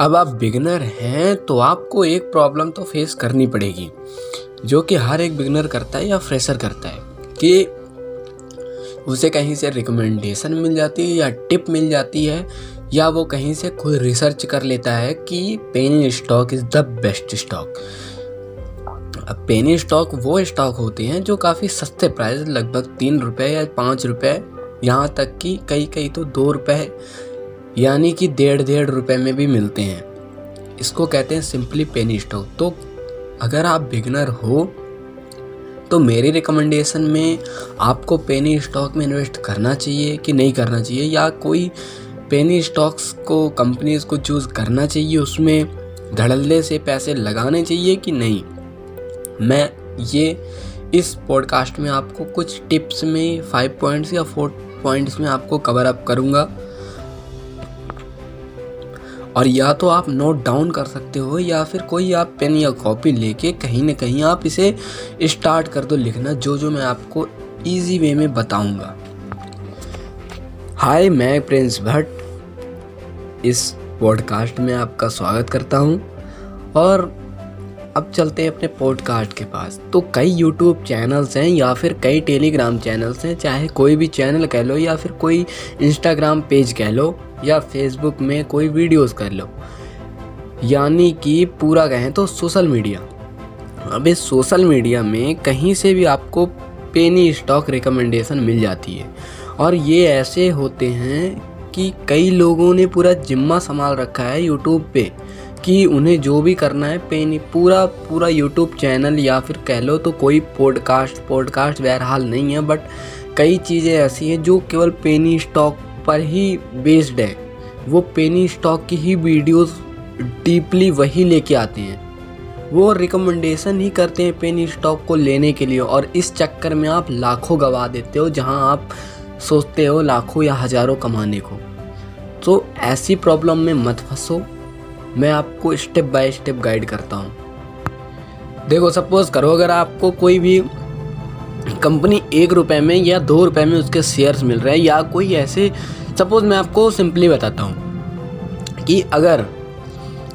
अब आप बिगनर हैं तो आपको एक प्रॉब्लम तो फेस करनी पड़ेगी, जो कि हर एक बिगनर करता है या फ्रेशर करता है, कि उसे कहीं से रिकमेंडेशन मिल जाती है या टिप मिल जाती है, या वो कहीं से खुद रिसर्च कर लेता है कि penny stock is the best stock अब पेनी स्टॉक वो स्टॉक होते हैं जो काफ़ी सस्ते प्राइस लगभग तीन रुपये या पाँच रुपये यहाँ तक कि कई कई तो दो रुपये यानी कि डेढ़ डेढ़ रुपये में भी मिलते हैं। इसको कहते हैं सिंपली पेनी स्टॉक तो अगर आप बिगनर हो तो मेरी रिकमेंडेशन में आपको पेनी स्टॉक में इन्वेस्ट करना चाहिए कि नहीं करना चाहिए, या कोई पेनी स्टॉक्स को कंपनीज़ को चूज़ करना चाहिए, उसमें धड़ल्ले से पैसे लगाने चाहिए कि नहीं? मैं ये इस पॉडकास्ट में आपको कुछ टिप्स में फाइव पॉइंट्स या फोर पॉइंट्स में आपको कवर अप करूँगा। और या तो आप नोट डाउन कर सकते हो, या फिर कोई आप पेन या कॉपी लेके कहीं ना कहीं आप इसे स्टार्ट कर दो लिखना, जो जो मैं आपको इजी वे में बताऊँगा। हाय मैं प्रिंस भट्ट इस पॉडकास्ट में आपका स्वागत करता हूँ। और अब चलते हैं अपने पॉडकास्ट के पास। तो कई यूट्यूब चैनल्स हैं, या फिर कई टेलीग्राम चैनल्स हैं, चाहे कोई भी चैनल कह लो, या फिर कोई इंस्टाग्राम पेज कह लो। या फेसबुक में कोई वीडियोस कर लो। यानी कि पूरा कहें तो सोशल मीडिया अब इस सोशल मीडिया में कहीं से भी आपको पेनी स्टॉक रिकमेंडेशन मिल जाती है। और ये ऐसे होते हैं कि कई लोगों ने पूरा जिम्मा संभाल रखा है यूट्यूब पे कि उन्हें जो भी करना है पेनी पूरा पूरा यूट्यूब चैनल या फिर कह लो तो कोई पॉडकास्ट पॉडकास्ट बहरहाल नहीं है बट कई चीज़ें ऐसी हैं जो केवल पेनी स्टॉक पर ही बेस्ड है। वो पेनी स्टॉक की ही वीडियोस डीपली वही लेके आते हैं। वो रिकमेंडेशन ही करते हैं पेनी स्टॉक को लेने के लिए और इस चक्कर में आप लाखों गवा देते हो, जहाँ आप सोचते हो लाखों या हज़ारों कमाने को। तो ऐसी प्रॉब्लम में मत फंसो। मैं आपको स्टेप बाय स्टेप गाइड करता हूँ। देखो सपोज़ करो, अगर आपको कोई भी कंपनी एक रुपए में या दो रुपए में उसके शेयर्स मिल रहे हैं या कोई ऐसे सपोज़ मैं आपको सिंपली बताता हूँ कि अगर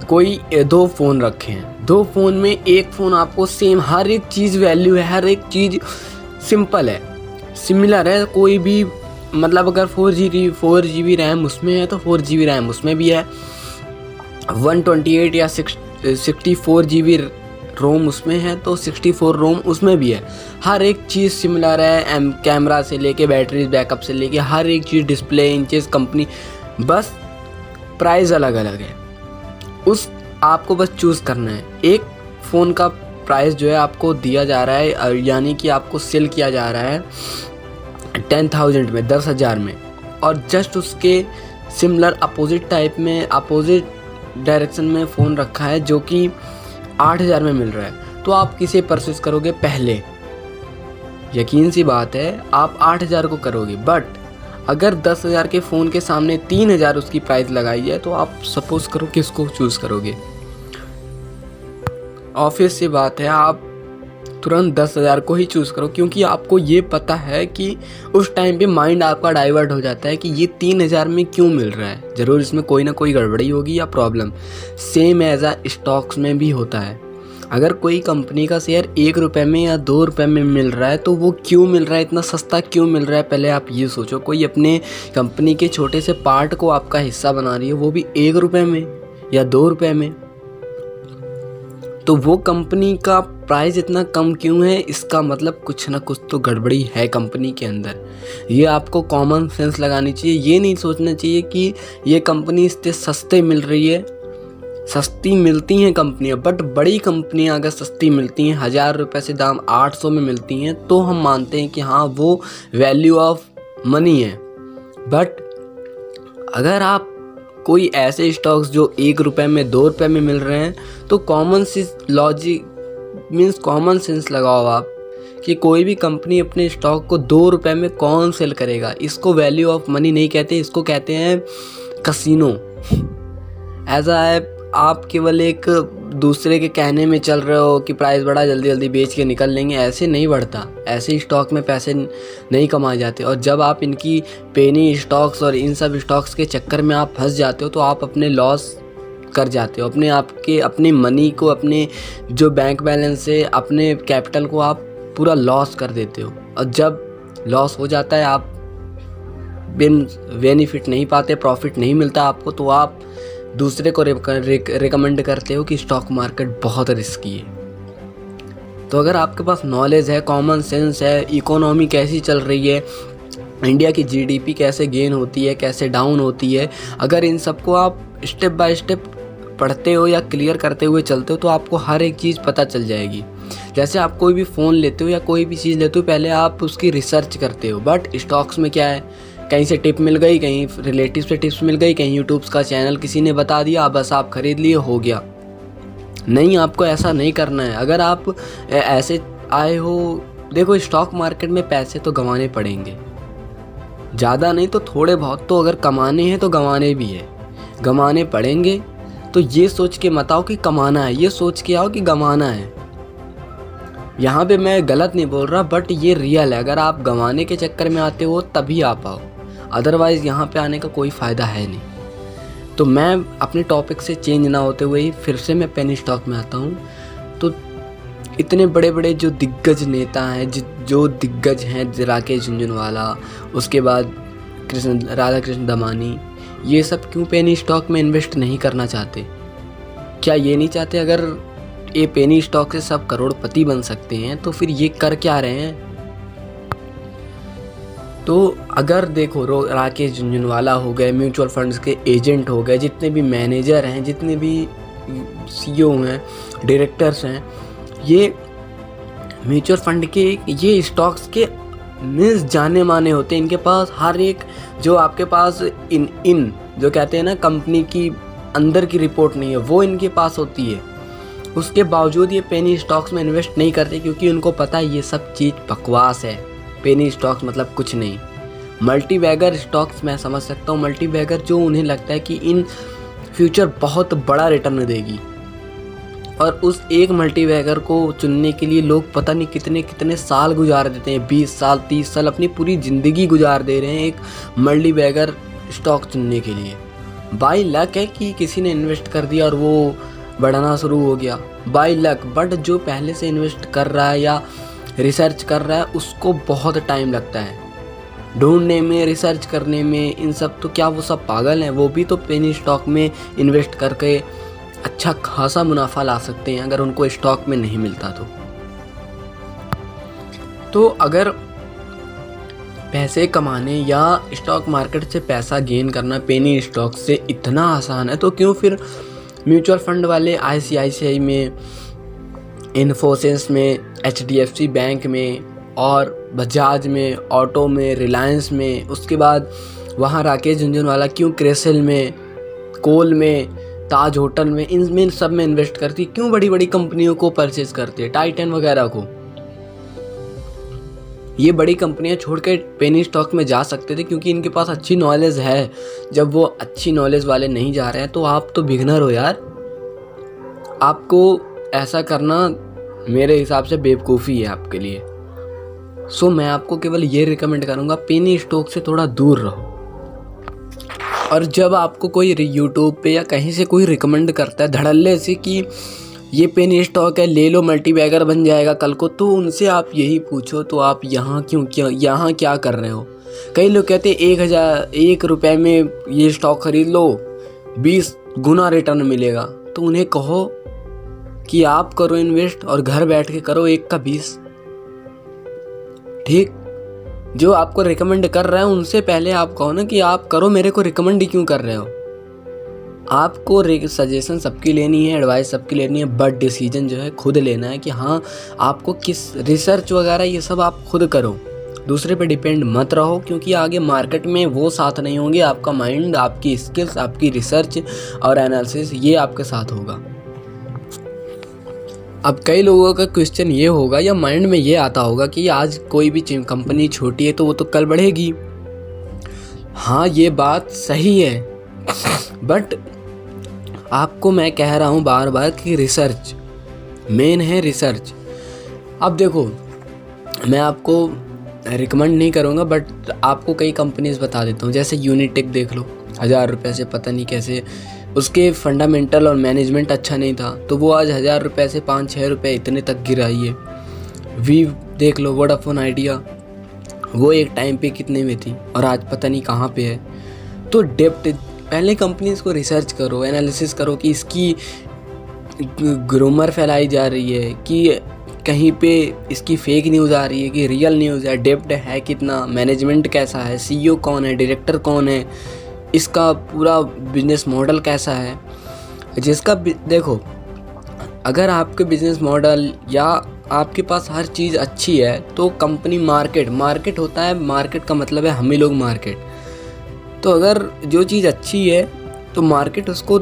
कोई दो फ़ोन रखे हैं, दो फ़ोन में एक फ़ोन आपको सेम हर एक चीज़ वैल्यू है, हर एक चीज़ सिंपल है सिमिलर है, कोई भी मतलब अगर four G four G B RAM उसमें है तो फोर जी बी रैम उसमें भी है वन ट्वेंटी एट या six sixty four G B ROM उसमें है तो 64 रोम उसमें भी है। हर एक चीज़ सिमिलर है, एम कैमरा से लेके बैटरी बैकअप से लेके, हर एक चीज़ डिस्प्ले इंचेस कंपनी बस प्राइस अलग अलग है। उस, आपको बस चूज़ करना है। एक फ़ोन का प्राइस जो है, आपको दिया जा रहा है यानी कि आपको सेल किया जा रहा है टेन थाउज़ेंड में, दस हज़ार में। और जस्ट उसके सिमिलर अपोजिट टाइप में अपोजिट डायरेक्शन में फ़ोन रखा है, जो कि आठ हज़ार में मिल रहा है। तो आप किसे परचेज करोगे पहले? यकीन सी बात है, आप आठ हज़ार को करोगे बट अगर दस हज़ार के फ़ोन के सामने तीन हज़ार उसकी प्राइस लगाई है तो आप सपोज़ करो किसको चूज़ करोगे। ऑफ़िस से बात है, आप तुरंत दस हज़ार को ही चूज़ करो, क्योंकि आपको ये पता है कि उस टाइम पे माइंड आपका डाइवर्ट हो जाता है कि ये तीन हज़ार में क्यों मिल रहा है। ज़रूर इसमें कोई ना कोई गड़बड़ी होगी या प्रॉब्लम सेम एज आ स्टॉक्स में भी होता है। अगर कोई कंपनी का शेयर एक रुपये में या दो रुपये में मिल रहा है तो वो क्यों मिल रहा है? इतना सस्ता क्यों मिल रहा है? पहले आप ये सोचो, कोई अपने कंपनी के छोटे से पार्ट को आपका हिस्सा बना रही है, वो भी एक रुपये में या दो रुपये में। तो वो कंपनी का प्राइस इतना कम क्यों है? इसका मतलब कुछ ना कुछ तो गड़बड़ी है कंपनी के अंदर। ये आपको कॉमन सेंस लगानी चाहिए। ये नहीं सोचना चाहिए कि ये कंपनी इससे सस्ते मिल रही है। सस्ती मिलती हैं कंपनियाँ बट बड़ी कंपनियाँ अगर सस्ती मिलती हैं, हज़ार रुपये से दाम आठ सौ में मिलती हैं तो हम मानते हैं कि हाँ वो वैल्यू ऑफ़ मनी है। बट अगर आप कोई ऐसे स्टॉक्स जो एक रुपये में, दो रुपये में मिल रहे हैं तो common sense logic means common sense लगाओ आप, कि कोई भी कंपनी अपने स्टॉक को दो रुपये में कौन सेल करेगा? इसको वैल्यू ऑफ़ मनी नहीं कहते, इसको कहते हैं कसिनो एज आ आप केवल एक दूसरे के कहने में चल रहे हो कि प्राइस बढ़ा, जल्दी जल्दी बेच के निकल लेंगे, ऐसे नहीं बढ़ता। ऐसे स्टॉक में पैसे नहीं कमाए जाते। और जब आप इनकी पेनी स्टॉक्स और इन सब स्टॉक्स के चक्कर में आप फंस जाते हो तो आप अपने लॉस कर जाते हो। अपने आपके, अपने मनी को, अपने जो बैंक बैलेंस है, अपने कैपिटल को आप पूरा लॉस कर देते हो। और जब लॉस हो जाता है, आप बिन बेनिफिट नहीं पाते प्रॉफिट नहीं मिलता आपको तो आप दूसरे को रिकमेंड करते हो कि स्टॉक मार्केट बहुत रिस्की है। तो अगर आपके पास नॉलेज है कॉमन सेंस है इकोनॉमी कैसी चल रही है इंडिया की जीडीपी कैसे गेन होती है, कैसे डाउन होती है, अगर इन सबको आप स्टेप बाय स्टेप पढ़ते हो या क्लियर करते हुए चलते हो तो आपको हर एक चीज़ पता चल जाएगी। जैसे आप कोई भी फ़ोन लेते हो या कोई भी चीज़ लेते हो, पहले आप उसकी रिसर्च करते हो बट स्टॉक्स में क्या है? कहीं से टिप मिल गई, कहीं रिलेटिव से टिप्स मिल गई, कहीं यूट्यूब का चैनल किसी ने बता दिया, बस आप खरीद लिए, हो गया। नहीं, आपको ऐसा नहीं करना है। अगर आप ऐसे आए हो, देखो स्टॉक मार्केट में पैसे तो गंवाने पड़ेंगे। ज़्यादा नहीं तो थोड़े बहुत तो अगर कमाने हैं तो गंवाने भी है। गंवाने पड़ेंगे। तो ये सोच के मत आओ कि कमाना है, ये सोच के आओ कि गंवाना है। यहाँ पे मैं गलत नहीं बोल रहा बट ये रियल है। अगर आप गंवाने के चक्कर में आते हो, तभी आ पाओ अदरवाइज़ यहाँ पे आने का कोई फ़ायदा है नहीं। तो मैं अपने टॉपिक से चेंज ना होते हुए ही फिर से मैं पेनी स्टॉक में आता हूँ। तो इतने बड़े बड़े जो दिग्गज नेता हैं, जो दिग्गज हैं, राकेश झुंझुनवाला, उसके बाद कृष्ण राधा कृष्ण दमानी ये सब क्यों पेनी स्टॉक में इन्वेस्ट नहीं करना चाहते? क्या ये नहीं चाहते अगर ये पेनी स्टॉक से सब करोड़पति बन सकते हैं तो फिर ये कर क्या रहे हैं? तो अगर देखो राकेश झुंझुनवाला हो गए, म्यूचुअल फंड्स के एजेंट हो गए, जितने भी मैनेजर हैं, जितने भी सीईओ हैं, डायरेक्टर्स हैं, ये म्यूचुअल फंड के, ये स्टॉक्स के मीन्स जाने माने होते हैं। इनके पास हर एक, जो आपके पास इन इन, जो कहते हैं ना, कंपनी की अंदर की रिपोर्ट नहीं है, वो इनके पास होती है। उसके बावजूद ये पेनी स्टॉक्स में इन्वेस्ट नहीं करते, क्योंकि उनको पता है ये सब चीज़ बकवास है। पेनी स्टॉक्स मतलब कुछ नहीं। मल्टी स्टॉक्स मैं समझ सकता हूँ मल्टी जो उन्हें लगता है कि इन फ्यूचर बहुत बड़ा रिटर्न देगी। और उस एक मल्टी को चुनने के लिए लोग पता नहीं कितने कितने साल गुजार देते हैं, बीस साल, तीस साल अपनी पूरी ज़िंदगी गुजार दे रहे हैं एक मल्टी स्टॉक चुनने के लिए। बाई लक है कि किसी ने इन्वेस्ट कर दिया और वो बढ़ना शुरू हो गया। बाई लक बट जो पहले से इन्वेस्ट कर रहा है या रिसर्च कर रहा है, उसको बहुत टाइम लगता है। ढूँढने में, रिसर्च करने में, इन सब तो क्या वो सब पागल हैं? वो भी तो पेनी स्टॉक में इन्वेस्ट करके अच्छा खासा मुनाफा ला सकते हैं, अगर उनको स्टॉक में नहीं मिलता तो। तो अगर पैसे कमाने या स्टॉक मार्केट से पैसा गेन करना, पेनी स्टॉक से इतना आसान है तो क्यों फिर म्यूचुअल फंड वाले आईसीआईसीआई में इन्फोसिस में HDFC बैंक में और बजाज में, ऑटो में, रिलायंस में, उसके बाद वहाँ राकेश झुंझुनवाला क्यों क्रेसल में, कोल में, ताज होटल में, इन में सब में इन्वेस्ट करती, क्यों बड़ी बड़ी कंपनियों को परचेज करती है टाइटन वगैरह को? ये बड़ी कंपनियाँ छोड़ के पेनी स्टॉक में जा सकते थे, क्योंकि इनके पास अच्छी नॉलेज है। जब वो अच्छी नॉलेज वाले नहीं जा रहे हैं तो आप तो बिगनर हो यार। आपको ऐसा करना मेरे हिसाब से बेवकूफ़ी है आपके लिए। सो so, मैं आपको केवल ये रिकमेंड करूँगा पेनी स्टॉक से थोड़ा दूर रहो। और जब आपको कोई यूट्यूब पे या कहीं से कोई रिकमेंड करता है धड़ल्ले से कि ये पेनी स्टॉक है ले लो मल्टी बैगर बन जाएगा कल को तो उनसे आप यही पूछो तो आप यहाँ क्यों क्यों यहाँ क्या कर रहे हो? कई लोग कहते हैं एक हज़ार एक रुपये में ये स्टॉक खरीद लो बीस गुना रिटर्न मिलेगा। तो उन्हें कहो कि आप करो इन्वेस्ट और घर बैठ के करो एक का बीस। ठीक? जो आपको रिकमेंड कर रहा है, उनसे पहले आप कहो ना कि आप करो, मेरे को रिकमेंड क्यों कर रहे हो? आपको सजेशन सबकी लेनी है एडवाइस सबकी लेनी है बट डिसीज़न जो है खुद लेना है कि हाँ आपको किस रिसर्च वगैरह ये सब आप खुद करो। दूसरे पे डिपेंड मत रहो, क्योंकि आगे मार्केट में वो साथ नहीं होंगे, आपका माइंड आपकी स्किल्स आपकी रिसर्च और एनालिसिस ये आपके साथ होगा। अब कई लोगों का क्वेश्चन ये होगा या माइंड में ये आता होगा कि आज कोई भी कंपनी छोटी है तो वो तो कल बढ़ेगी। हाँ ये बात सही है। बट आपको मैं कह रहा हूँ बार बार कि रिसर्च मेन है रिसर्च अब देखो, मैं आपको रिकमेंड नहीं करूँगा बट आपको कई कंपनीज़ बता देता हूँ। जैसे यूनिटेक देख लो, हज़ार रुपये से पता नहीं कैसे उसके फंडामेंटल और मैनेजमेंट अच्छा नहीं था। तो वो आज हज़ार रुपये से पाँच छः रुपये इतने तक गिराई है वी देख लो वोडाफोन आइडिया वो एक टाइम पे कितने में थी और आज पता नहीं कहाँ पे है। तो डेप्ट पहले कंपनीज़ को रिसर्च करो एनालिसिस करो कि इसकी ग्रोमर फैलाई जा रही है, कि कहीं पे इसकी फेक न्यूज़ आ रही है, कि रियल न्यूज़ है डेप्ट है कितना मैनेजमेंट कैसा है सीईओ e कौन है डायरेक्टर कौन है। इसका पूरा बिज़नेस मॉडल कैसा है? जिसका देखो, अगर आपके बिज़नेस मॉडल या आपके पास हर चीज़ अच्छी है तो कंपनी मार्केट मार्केट होता है मार्केट का मतलब है हम ही लोग मार्केट तो अगर जो चीज़ अच्छी है तो मार्केट उसको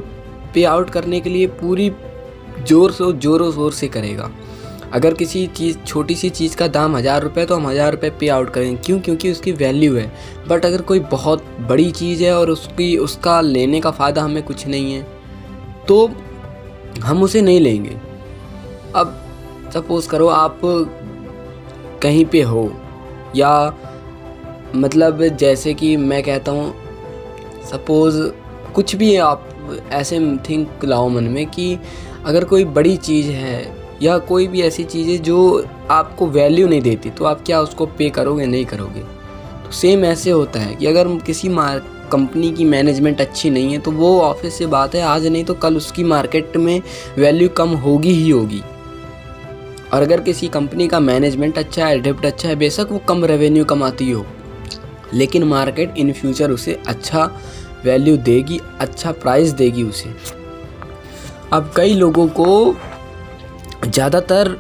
पे आउट करने के लिए पूरी ज़ोर से ज़ोरों शोर से करेगा. अगर किसी चीज़, छोटी सी चीज़ का दाम हज़ार रुपये तो हम हज़ार रुपये पे आउट करेंगे। क्यों? क्योंकि उसकी वैल्यू है। बट अगर कोई बहुत बड़ी चीज़ है और उसकी, उसका लेने का फ़ायदा हमें कुछ नहीं है तो हम उसे नहीं लेंगे। अब सपोज़ करो आप कहीं पे हो, या मतलब जैसे कि मैं कहता हूँ सपोज़ कुछ भी आप ऐसे थिंक लाओ मन में कि अगर कोई बड़ी चीज़ है या कोई भी ऐसी चीज़ जो आपको वैल्यू नहीं देती तो आप क्या उसको पे करोगे नहीं करोगे? तो सेम ऐसे होता है कि अगर किसी मार कंपनी की मैनेजमेंट अच्छी नहीं है तो वो ऑफ़िस से बात है, आज नहीं तो कल उसकी मार्केट में वैल्यू कम होगी ही होगी। और अगर किसी कंपनी का मैनेजमेंट अच्छा है एडेप्ट अच्छा है, बेशक वो कम रेवेन्यू कमाती हो, लेकिन मार्केट इन फ्यूचर उसे अच्छा वैल्यू देगी अच्छा प्राइस देगी उसे। अब कई लोगों को ज़्यादातर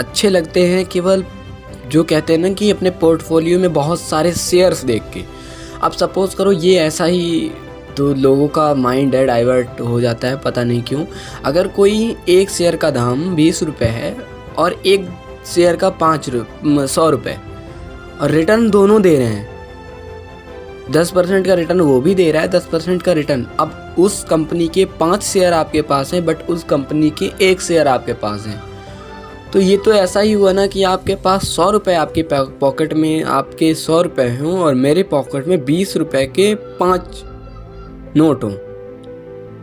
अच्छे लगते हैं केवल जो कहते हैं ना कि अपने पोर्टफोलियो में बहुत सारे शेयर्स देख के। अब सपोज़ करो ये ऐसा ही तो लोगों का माइंड है डाइवर्ट हो जाता है, पता नहीं क्यों। अगर कोई एक शेयर का दाम बीस रुपये है और एक शेयर का पाँच रुप सौ रुपये और रिटर्न दोनों दे रहे हैं दस परसेंट का रिटर्न वो भी दे रहा है, दस परसेंट का रिटर्न अब उस कंपनी के पाँच शेयर आपके पास हैं बट उस कंपनी के एक शेयर आपके पास हैं। तो ये तो ऐसा ही हुआ ना कि आपके पास सौ रुपये आपके पॉकेट में आपके सौ रुपये हों और मेरे पॉकेट में बीस रुपये के पाँच नोट हों।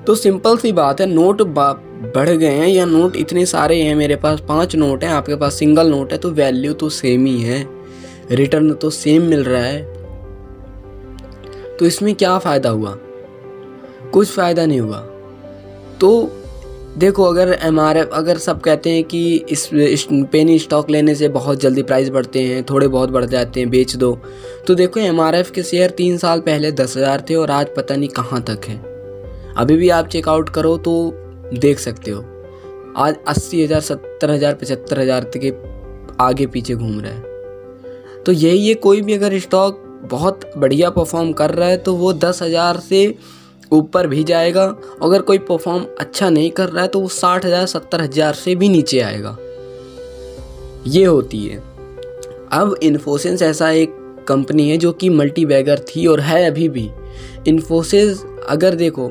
तो सिंपल सी बात है नोट बढ़ गए हैं या नोट इतने सारे हैं, मेरे पास पाँच नोट हैं, आपके पास सिंगल नोट है तो वैल्यू तो सेम ही है। रिटर्न तो सेम मिल रहा है। तो इसमें क्या फ़ायदा हुआ? कुछ फ़ायदा नहीं हुआ। तो देखो अगर एमआरएफ अगर सब कहते हैं कि इस, इस पेनी स्टॉक लेने से बहुत जल्दी प्राइस बढ़ते हैं थोड़े बहुत बढ़ जाते हैं बेच दो। तो देखो एमआरएफ के शेयर तीन साल पहले दस हज़ार थे और आज पता नहीं कहाँ तक है। अभी भी आप चेकआउट करो तो देख सकते हो। आज अस्सी हज़ार सत्तर हज़ार पचहत्तर हज़ार तक आगे पीछे घूम रहा है। तो यही है कोई भी अगर स्टॉक बहुत बढ़िया परफॉर्म कर रहा है तो वो दस हज़ार से ऊपर भी जाएगा। अगर कोई परफॉर्म अच्छा नहीं कर रहा है तो वो साठ हज़ार, सत्तर हज़ार से भी नीचे आएगा। ये होती है। अब इन्फोसिस ऐसा एक कंपनी है जो कि मल्टी बैगर थी और है अभी भी। इन्फोसिस अगर देखो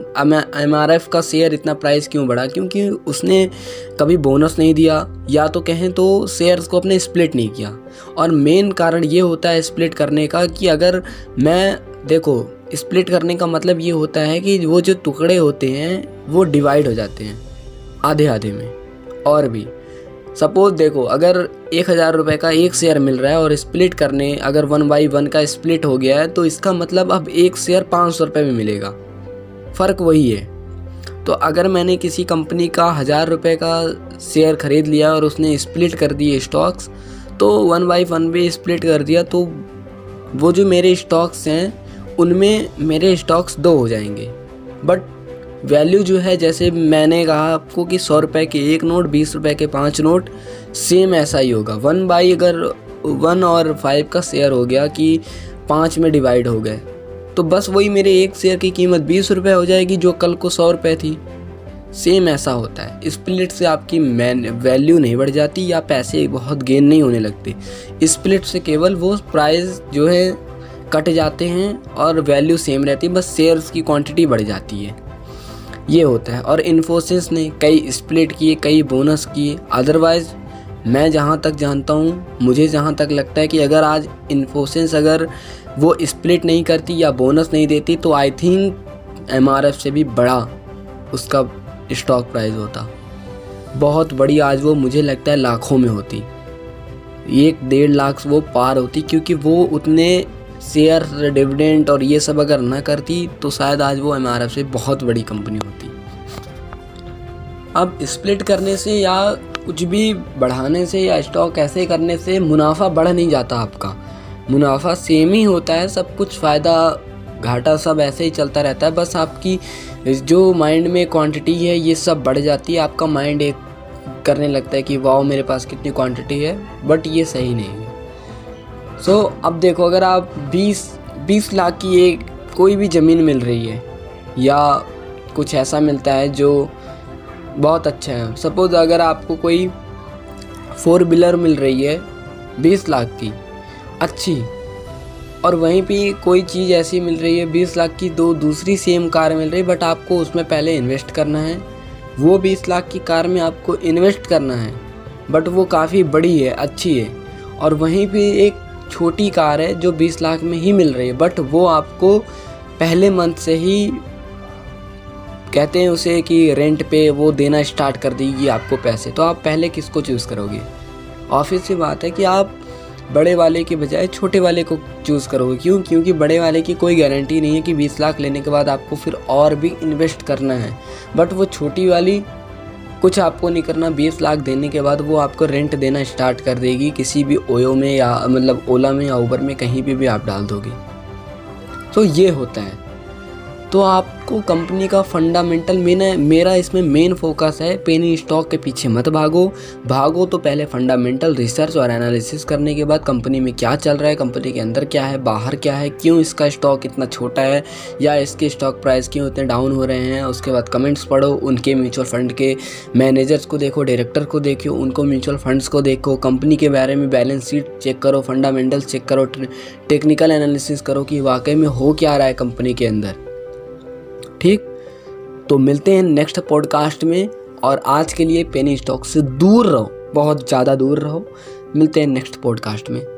एम आर एफ़ का शेयर इतना प्राइस क्यों बढ़ा? क्योंकि उसने कभी बोनस नहीं दिया, या तो कहें तो शेयर्स को अपने स्प्लिट नहीं किया। और मेन कारण ये होता है स्प्लिट करने का कि अगर मैं, देखो स्प्लिट करने का मतलब ये होता है कि वो जो टुकड़े होते हैं, वो डिवाइड हो जाते हैं आधे आधे में। और भी। सपोज़ देखो, अगर एक हज़ार रुपये का एक शेयर मिल रहा है और स्प्लिट करने, अगर वन बाई वन का स्प्लिट हो गया है तो इसका मतलब अब एक शेयर पाँच सौ रुपये में मिलेगा। फ़र्क वही है। तो अगर मैंने किसी कंपनी का हज़ार रुपये का शेयर ख़रीद लिया और उसने स्प्लिट कर दिए स्टॉक्स तो वन बाई वन भी स्प्लिट कर दिया तो वो जो मेरे स्टॉक्स हैं, उनमें मेरे स्टॉक्स दो हो जाएँगे। बट वैल्यू जो है, जैसे मैंने कहा आपको कि सौ रुपये के एक नोट, बीस रुपये के पाँच नोट सेम ऐसा ही होगा। वन बाई अगर वन और फाइव का शेयर हो गया कि पाँच में डिवाइड हो गए तो बस वही मेरे एक शेयर की कीमत बीस रुपये हो जाएगी, जो कल को सौ रुपये थी। सेम ऐसा होता है। स्प्लिट से आपकी मैन वैल्यू नहीं बढ़ जाती या पैसे बहुत गेन नहीं होने लगते। स्प्लिट से केवल वो प्राइस जो है, कट जाते हैं और वैल्यू सेम रहती है। बस शेयर्स की क्वांटिटी बढ़ जाती है। ये होता है। और इन्फोसिस ने कई स्प्लिट किए, कई बोनस किए। अदरवाइज़ मैं जहाँ तक जानता हूँ, मुझे जहाँ तक लगता है कि अगर आज इन्फोसिस अगर वो स्प्लिट नहीं करती या बोनस नहीं देती तो आई थिंक एमआरएफ से भी बड़ा उसका स्टॉक प्राइस होता। बहुत बड़ी आज वो मुझे लगता है लाखों में होती। एक डेढ़ लाख वो पार होती, क्योंकि वो उतने शेयर डिविडेंट और ये सब अगर ना करती तो शायद आज वो एमआरएफ से बहुत बड़ी कंपनी होती। अब स्प्लिट करने से या कुछ भी बढ़ाने से या स्टॉक ऐसे करने से मुनाफा बढ़ नहीं जाता आपका। मुनाफा सेम ही होता है, सब कुछ फ़ायदा घाटा सब ऐसे ही चलता रहता है। बस आपकी जो माइंड में क्वांटिटी है, ये सब बढ़ जाती है। आपका माइंड एक करने लगता है कि, वाओ, मेरे पास कितनी क्वांटिटी है? बट ये सही नहीं है। सो so, अब देखो अगर आप 20 20 लाख की एक कोई भी ज़मीन मिल रही है या कुछ ऐसा मिलता है जो बहुत अच्छा है। सपोज़ अगर आपको कोई फोर व्हीलर मिल रही है बीस लाख की अच्छी और वहीं पे कोई चीज़ ऐसी मिल रही है बीस लाख की दो दूसरी सेम कार मिल रही है बट आपको उसमें पहले इन्वेस्ट करना है। वो बीस लाख की कार में आपको इन्वेस्ट करना है बट वो काफ़ी बड़ी है अच्छी है और वहीं पे एक छोटी कार है जो बीस लाख में ही मिल रही है बट वो आपको पहले मंथ से ही कहते हैं उसे कि रेंट पे वो देना स्टार्ट कर देगी आपको पैसे। तो आप पहले किसको चूज़ करोगे? ऑफ़िस से बात है कि आप बड़े वाले के बजाय छोटे वाले को चूज़ करोगे। क्यों? क्योंकि बड़े वाले की कोई गारंटी नहीं है कि 20 लाख लेने के बाद आपको फिर और भी इन्वेस्ट करना है। बट वो छोटी वाली कुछ आपको नहीं करना 20 लाख देने के बाद वो आपको रेंट देना स्टार्ट कर देगी, किसी भी ओयो में या मतलब ओला में या ऊबर में, कहीं भी भी आप डाल दोगे। तो ये होता है। तो आपको कंपनी का फंडामेंटल मेन मेरा इसमें मेन फोकस है पेनी स्टॉक के पीछे मत भागो। भागो तो पहले फंडामेंटल रिसर्च और एनालिसिस करने के बाद कंपनी में क्या चल रहा है कंपनी के अंदर क्या है, बाहर क्या है, क्यों इसका स्टॉक इतना छोटा है, या इसके स्टॉक प्राइस क्यों इतने डाउन हो रहे हैं, उसके बाद कमेंट्स पढ़ो, उनके म्यूचुअल फंड के मैनेजर्स को देखो डायरेक्टर को देखो, उनको म्यूचुअल फंड्स को देखो कंपनी के बारे में बैलेंस शीट चेक करो फंडामेंटल्स चेक करो टेक्निकल एनालिसिस करो कि वाकई में हो क्या रहा है कंपनी के अंदर। ठीक? तो मिलते हैं नेक्स्ट पॉडकास्ट में और आज के लिए पेनी स्टॉक से दूर रहो, बहुत ज़्यादा दूर रहो। मिलते हैं नेक्स्ट पॉडकास्ट में।